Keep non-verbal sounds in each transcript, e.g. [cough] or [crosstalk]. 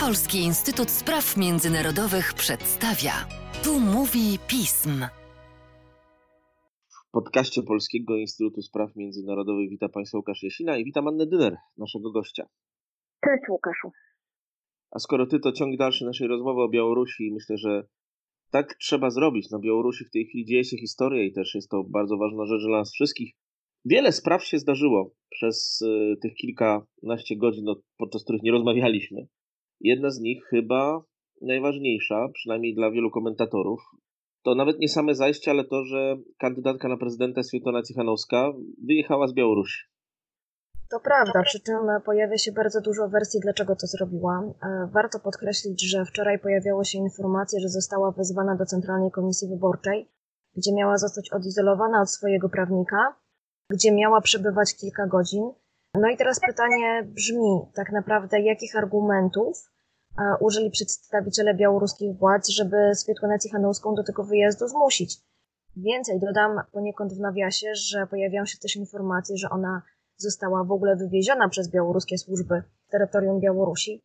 Polski Instytut Spraw Międzynarodowych przedstawia. Tu mówi pism. W podcaście Polskiego Instytutu Spraw Międzynarodowych witam Państwa Łukasz Jasina i witam Annę Dyner, naszego gościa. Cześć Łukaszu. A skoro Ty, to ciąg dalszy naszej rozmowy o Białorusi i myślę, że tak trzeba zrobić. Na Białorusi w tej chwili dzieje się historia i też jest to bardzo ważna rzecz dla nas wszystkich. Wiele spraw się zdarzyło przez y, tych kilkanaście godzin, podczas których nie rozmawialiśmy. Jedna z nich, chyba najważniejsza, przynajmniej dla wielu komentatorów, to nawet nie same zajście, ale to, że kandydatka na prezydenta Swietlana Cichanowska wyjechała z Białorusi. To prawda, przy czym pojawia się bardzo dużo wersji, dlaczego to zrobiła. E, warto podkreślić, że wczoraj pojawiało się informacja, że została wezwana do Centralnej Komisji Wyborczej, gdzie miała zostać odizolowana od swojego prawnika, gdzie miała przebywać kilka godzin. No i teraz pytanie brzmi tak naprawdę, jakich argumentów użyli przedstawiciele białoruskich władz, żeby Swietłanę Cichanowską do tego wyjazdu zmusić. Więcej dodam poniekąd w nawiasie, że pojawiają się też informacje, że ona została w ogóle wywieziona przez białoruskie służby z terytorium Białorusi.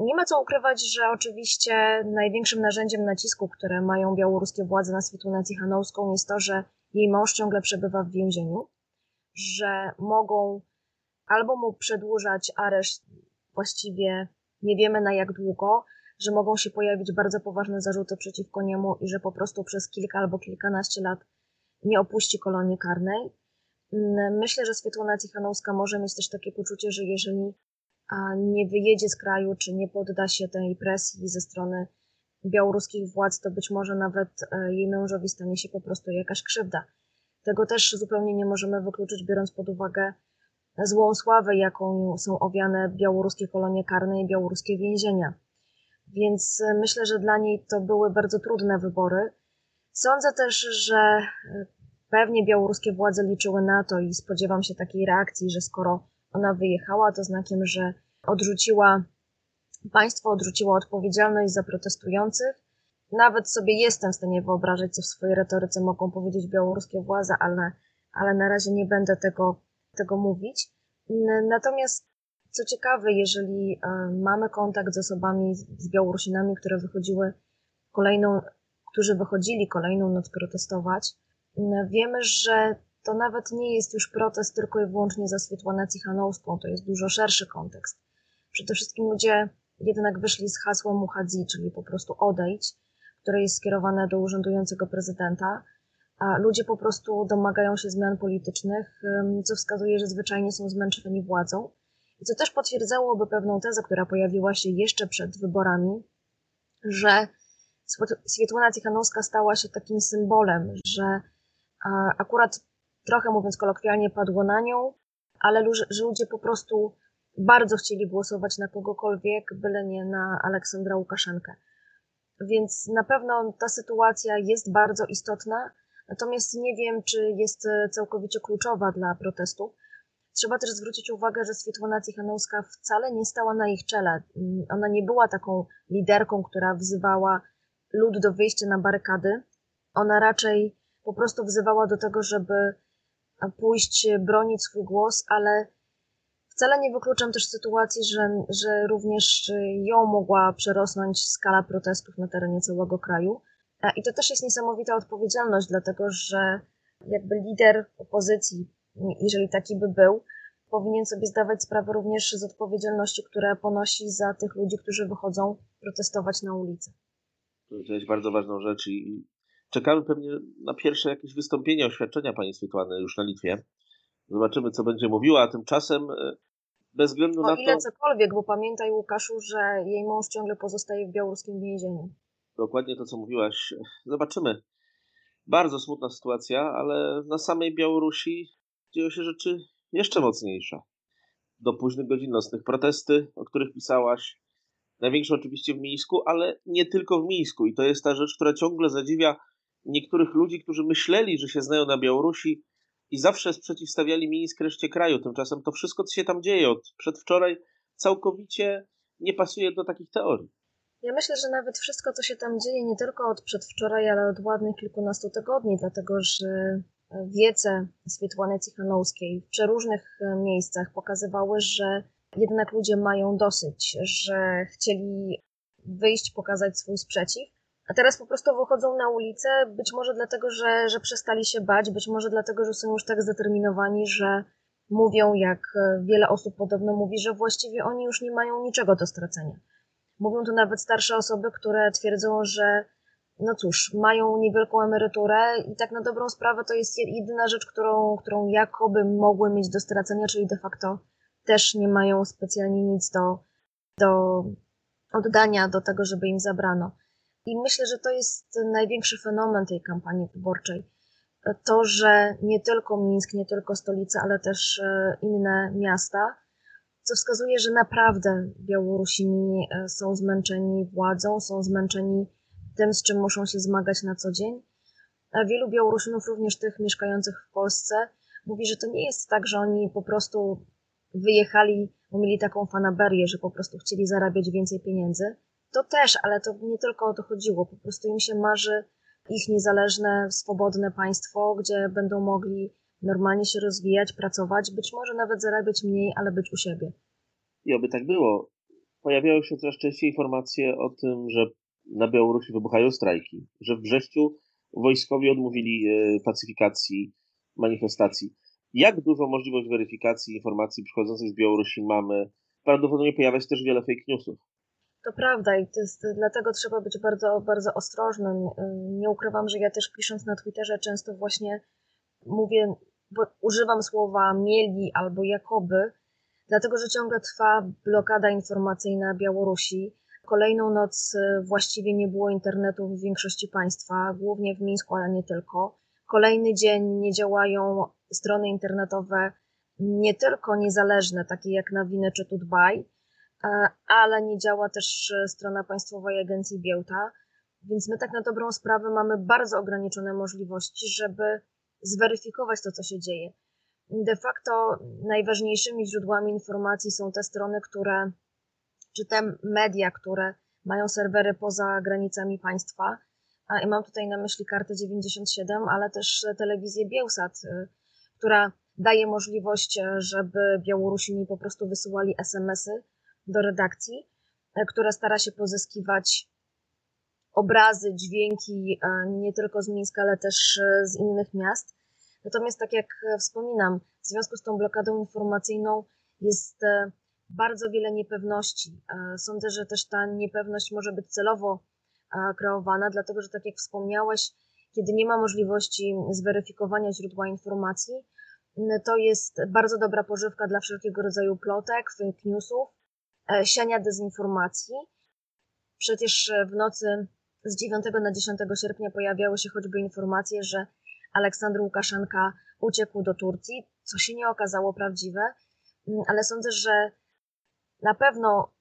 Nie ma co ukrywać, że oczywiście największym narzędziem nacisku, które mają białoruskie władze na Swietlunę Cichanowską jest to, że jej mąż ciągle przebywa w więzieniu, że mogą albo mu przedłużać areszt właściwie nie wiemy na jak długo, że mogą się pojawić bardzo poważne zarzuty przeciwko niemu i że po prostu przez kilka albo kilkanaście lat nie opuści kolonii karnej. Mm, myślę, że Swietłana Cichanowska może mieć też takie poczucie, że jeżeli nie wyjedzie z kraju, czy nie podda się tej presji ze strony białoruskich władz, to być może nawet e, jej mężowi stanie się po prostu jakaś krzywda. Tego też zupełnie nie możemy wykluczyć, biorąc pod uwagę złą sławę, jaką są owiane białoruskie kolonie karne i białoruskie więzienia. Więc e, myślę, że dla niej to były bardzo trudne wybory. Sądzę też, że e, Pewnie białoruskie władze liczyły na to i spodziewam się takiej reakcji, że skoro ona wyjechała, to znakiem, że odrzuciła, państwo odrzuciło odpowiedzialność za protestujących. Nawet sobie jestem w stanie wyobrazić, co w swojej retoryce mogą powiedzieć białoruskie władze, ale, ale na razie nie będę tego, tego mówić. Natomiast co ciekawe, jeżeli e, mamy kontakt z osobami, z Białorusinami, które wychodziły kolejną, którzy wychodzili kolejną noc protestować, Wiemy, że to nawet nie jest już protest tylko i wyłącznie za Swietłanę Cichanowską, to jest dużo szerszy kontekst. Przede wszystkim ludzie jednak wyszli z hasłem Muhadzi, czyli po prostu odejdź, które jest skierowane do urzędującego prezydenta, a ludzie po prostu domagają się zmian politycznych, co wskazuje, że zwyczajnie są zmęczeni władzą. I co też potwierdzałoby pewną tezę, która pojawiła się jeszcze przed wyborami, że Swietłana Cichanowska stała się takim symbolem, że akurat trochę mówiąc kolokwialnie padło na nią, ale że ludzie po prostu bardzo chcieli głosować na kogokolwiek, byle nie na Aleksandra Łukaszenkę. Więc na pewno ta sytuacja jest bardzo istotna, natomiast nie wiem, czy jest całkowicie kluczowa dla protestu. Trzeba też zwrócić uwagę, że Swietłana Cichanowska wcale nie stała na ich czele. Ona nie była taką liderką, która wzywała lud do wyjścia na barykady. Ona raczej po prostu wzywała do tego, żeby pójść bronić swój głos, ale wcale nie wykluczam też sytuacji, że, że również ją mogła przerosnąć skala protestów na terenie całego kraju. I to też jest niesamowita odpowiedzialność, dlatego że jakby lider opozycji, jeżeli taki by był, powinien sobie zdawać sprawę również z odpowiedzialności, które ponosi za tych ludzi, którzy wychodzą protestować na ulicę. To jest bardzo ważną rzecz i czekamy pewnie na pierwsze jakieś wystąpienie, oświadczenia pani Swietłany już na Litwie. Zobaczymy, co będzie mówiła, a tymczasem e, bez względu o na ile to... cokolwiek, bo pamiętaj Łukaszu, że jej mąż ciągle pozostaje w białoruskim więzieniu. Dokładnie to, co mówiłaś. Zobaczymy. Bardzo smutna sytuacja, ale na samej Białorusi dzieją się rzeczy jeszcze mocniejsze. Do późnych godzin nocnych protesty, o których pisałaś. Największe oczywiście w Mińsku, ale nie tylko w Mińsku. I to jest ta rzecz, która ciągle zadziwia niektórych ludzi, którzy myśleli, że się znają na Białorusi i zawsze przeciwstawiali Mińsk reszcie kraju. Tymczasem to wszystko, co się tam dzieje od przedwczoraj, całkowicie nie pasuje do takich teorii. Ja myślę, że nawet wszystko, co się tam dzieje, nie tylko od przedwczoraj, ale od ładnych kilkunastu tygodni, dlatego że wiece Swietłany Cichanowskiej w przeróżnych miejscach pokazywały, że jednak ludzie mają dosyć, że chcieli wyjść, pokazać swój sprzeciw, a teraz po prostu wychodzą na ulicę, być może dlatego, że, że przestali się bać, być może dlatego, że są już tak zdeterminowani, że mówią, jak wiele osób podobno mówi, że właściwie oni już nie mają niczego do stracenia. Mówią to nawet starsze osoby, które twierdzą, że no cóż, mają niewielką emeryturę i tak na dobrą sprawę to jest jedyna rzecz, którą, którą jakoby mogły mieć do stracenia, czyli de facto też nie mają specjalnie nic do, do oddania, do tego, żeby im zabrano. I myślę, że to jest największy fenomen tej kampanii wyborczej. To, że nie tylko Mińsk, nie tylko stolica, ale też e, inne miasta, co wskazuje, że naprawdę Białorusini e, są zmęczeni władzą, są zmęczeni tym, z czym muszą się zmagać na co dzień. A wielu Białorusinów, również tych mieszkających w Polsce, mówi, że to nie jest tak, że oni po prostu wyjechali, bo mieli taką fanaberię, że po prostu chcieli zarabiać więcej pieniędzy. To też, ale to nie tylko o to chodziło. Po prostu im się marzy ich niezależne, swobodne państwo, gdzie będą mogli normalnie się rozwijać, pracować, być może nawet zarabiać mniej, ale być u siebie. I oby tak było. Pojawiają się coraz częściej informacje o tym, że na Białorusi wybuchają strajki, że w Brześciu wojskowi odmówili e, pacyfikacji manifestacji. Jak dużą możliwość weryfikacji informacji przychodzącej z Białorusi mamy? Prawdopodobnie pojawia się też wiele fake newsów. To prawda i to jest, dlatego trzeba być bardzo, bardzo ostrożnym. Nie ukrywam, że ja też pisząc na Twitterze często właśnie mówię, bo używam słowa mieli albo jakoby, dlatego że ciągle trwa blokada informacyjna Białorusi. Kolejną noc e, właściwie nie było internetu w większości państwa, głównie w Mińsku, ale nie tylko. Kolejny dzień nie działają strony internetowe, nie tylko niezależne, takie jak Nawinę czy Tutbaj, e, ale nie działa też e, strona Państwowej Agencji Biełta, więc my tak na dobrą sprawę mamy bardzo ograniczone możliwości, żeby zweryfikować to, co się dzieje. De facto najważniejszymi źródłami informacji są te strony, które czy te media, które mają serwery poza granicami państwa. I mam tutaj na myśli kartę 97, ale też telewizję Bielsat, y, która daje możliwość, y, żeby Białorusini po prostu wysyłali SMS-y do redakcji, y, która stara się pozyskiwać obrazy, dźwięki nie tylko z Mińska, ale też z innych miast. Natomiast, tak jak wspominam, w związku z tą blokadą informacyjną jest bardzo wiele niepewności. E, sądzę, że też ta niepewność może być celowo e, kreowana, dlatego że, tak jak wspomniałeś, kiedy nie ma możliwości zweryfikowania źródła informacji, to jest bardzo dobra pożywka dla wszelkiego rodzaju plotek, fake newsów, e, siania dezinformacji. Przecież w nocy z 9 na 10 sierpnia pojawiały się choćby informacje, że Aleksander Łukaszenka uciekł do Turcji, co się nie okazało prawdziwe, ale sądzę, że na pewno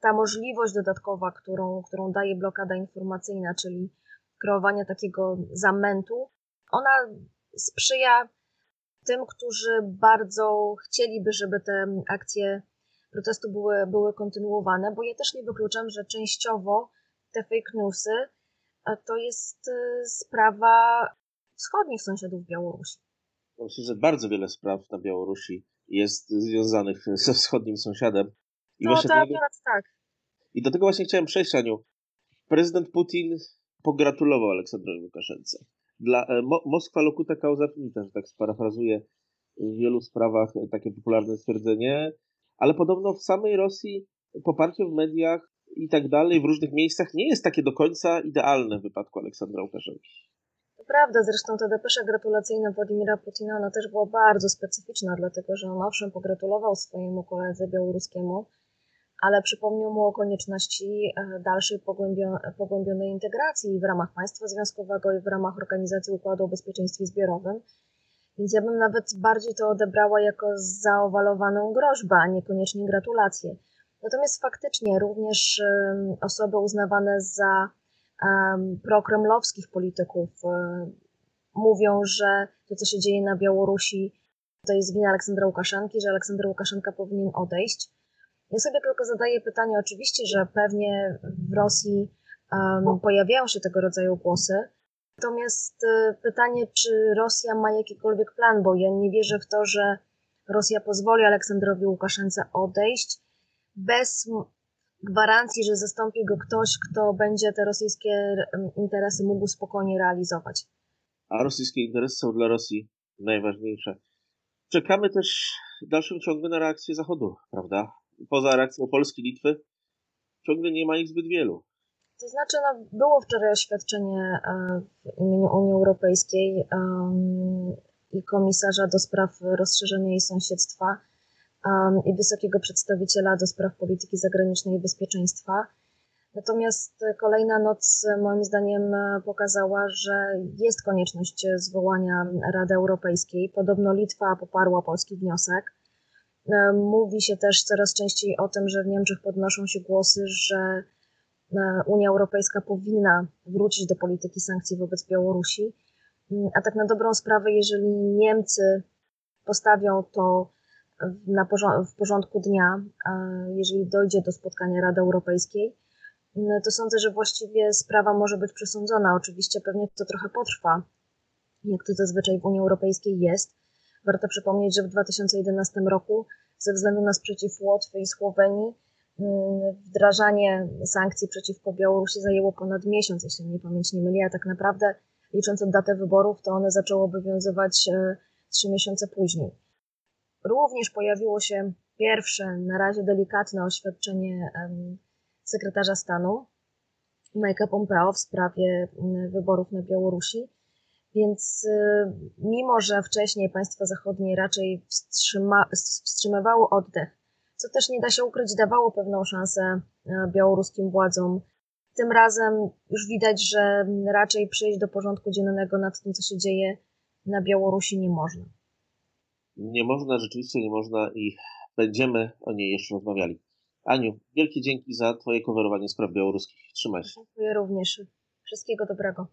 ta możliwość dodatkowa, którą, którą daje blokada informacyjna, czyli kreowania takiego zamętu, ona sprzyja tym, którzy bardzo chcieliby, żeby te akcje protestu były, były kontynuowane, bo ja też nie wykluczam, że częściowo te fake newsy to jest y, sprawa wschodnich sąsiadów Białorusi. Myślę, że bardzo wiele spraw na Białorusi jest związanych [laughs] ze wschodnim sąsiadem. I no tak, tego... tak. I do tego właśnie chciałem przejść, Aniu. Prezydent Putin pogratulował Aleksandrowi Łukaszence. Dla e, Mo Moskwa locuta causa finita, że tak sparafrazuję w wielu sprawach takie popularne stwierdzenie, ale podobno w samej Rosji poparcie w mediach i tak dalej, w różnych miejscach nie jest takie do końca idealne w wypadku Aleksandra Łukaszenki. To prawda, zresztą ta depesza gratulacyjna Władimira Putina ona też była bardzo specyficzna, dlatego że on owszem pogratulował swojemu koledze białoruskiemu, ale przypomniał mu o konieczności e, dalszej pogłębionej integracji w ramach państwa związkowego i w ramach Organizacji Układu o Bezpieczeństwie Zbiorowym. Więc ja bym nawet bardziej to odebrała jako zaowalowaną groźbę, a niekoniecznie gratulacje. Natomiast faktycznie również osoby uznawane za prokremlowskich polityków um, mówią, że to, co się dzieje na Białorusi, to jest wina Aleksandra Łukaszenki, że Aleksander Łukaszenka powinien odejść. Ja sobie tylko zadaję pytanie, oczywiście, że pewnie w Rosji um, pojawiają się tego rodzaju głosy. Natomiast y, pytanie, czy Rosja ma jakikolwiek plan, bo ja nie wierzę w to, że Rosja pozwoli Aleksandrowi Łukaszence odejść, bez gwarancji, że zastąpi go ktoś, kto będzie te rosyjskie interesy mógł spokojnie realizować. A rosyjskie interesy są dla Rosji najważniejsze. Czekamy też w dalszym ciągu na reakcję Zachodu, prawda? Poza reakcją Polski, Litwy, ciągle nie ma ich zbyt wielu. To znaczy, no, było wczoraj oświadczenie e, w imieniu Unii Europejskiej um, i komisarza do spraw rozszerzenia i sąsiedztwa i wysokiego przedstawiciela do spraw polityki zagranicznej i bezpieczeństwa. Natomiast kolejna noc, moim zdaniem, pokazała, że jest konieczność zwołania Rady Europejskiej. Podobno Litwa poparła polski wniosek. Mówi się też coraz częściej o tym, że w Niemczech podnoszą się głosy, że e, Unia Europejska powinna wrócić do polityki sankcji wobec Białorusi. Mm, a tak na dobrą sprawę, jeżeli Niemcy postawią to na w porządku dnia, jeżeli dojdzie do spotkania Rady Europejskiej, mm, to sądzę, że właściwie sprawa może być przesądzona. Oczywiście pewnie to trochę potrwa, jak to zazwyczaj w Unii Europejskiej jest. Warto przypomnieć, że w 2011 roku ze względu na sprzeciw Łotwy i Słowenii mm, wdrażanie sankcji przeciwko Białorusi zajęło ponad miesiąc, jeśli mnie pamięć nie myli, a tak naprawdę licząc od datę wyborów, to one zaczęły obowiązywać e, trzy miesiące później. Również pojawiło się pierwsze, na razie delikatne oświadczenie sekretarza stanu Mike'a Pompeo w sprawie wyborów na Białorusi. Więc y, mimo, że wcześniej państwa zachodnie raczej wstrzyma, wstrzymywały oddech, co też nie da się ukryć, dawało pewną szansę e, białoruskim władzom, tym razem już widać, że raczej przejść do porządku dziennego nad tym, co się dzieje na Białorusi nie można. Nie można, rzeczywiście nie można i będziemy o niej jeszcze rozmawiali. Aniu, wielkie dzięki za Twoje coverowanie spraw białoruskich. Trzymaj się. Dziękuję również. Wszystkiego dobrego.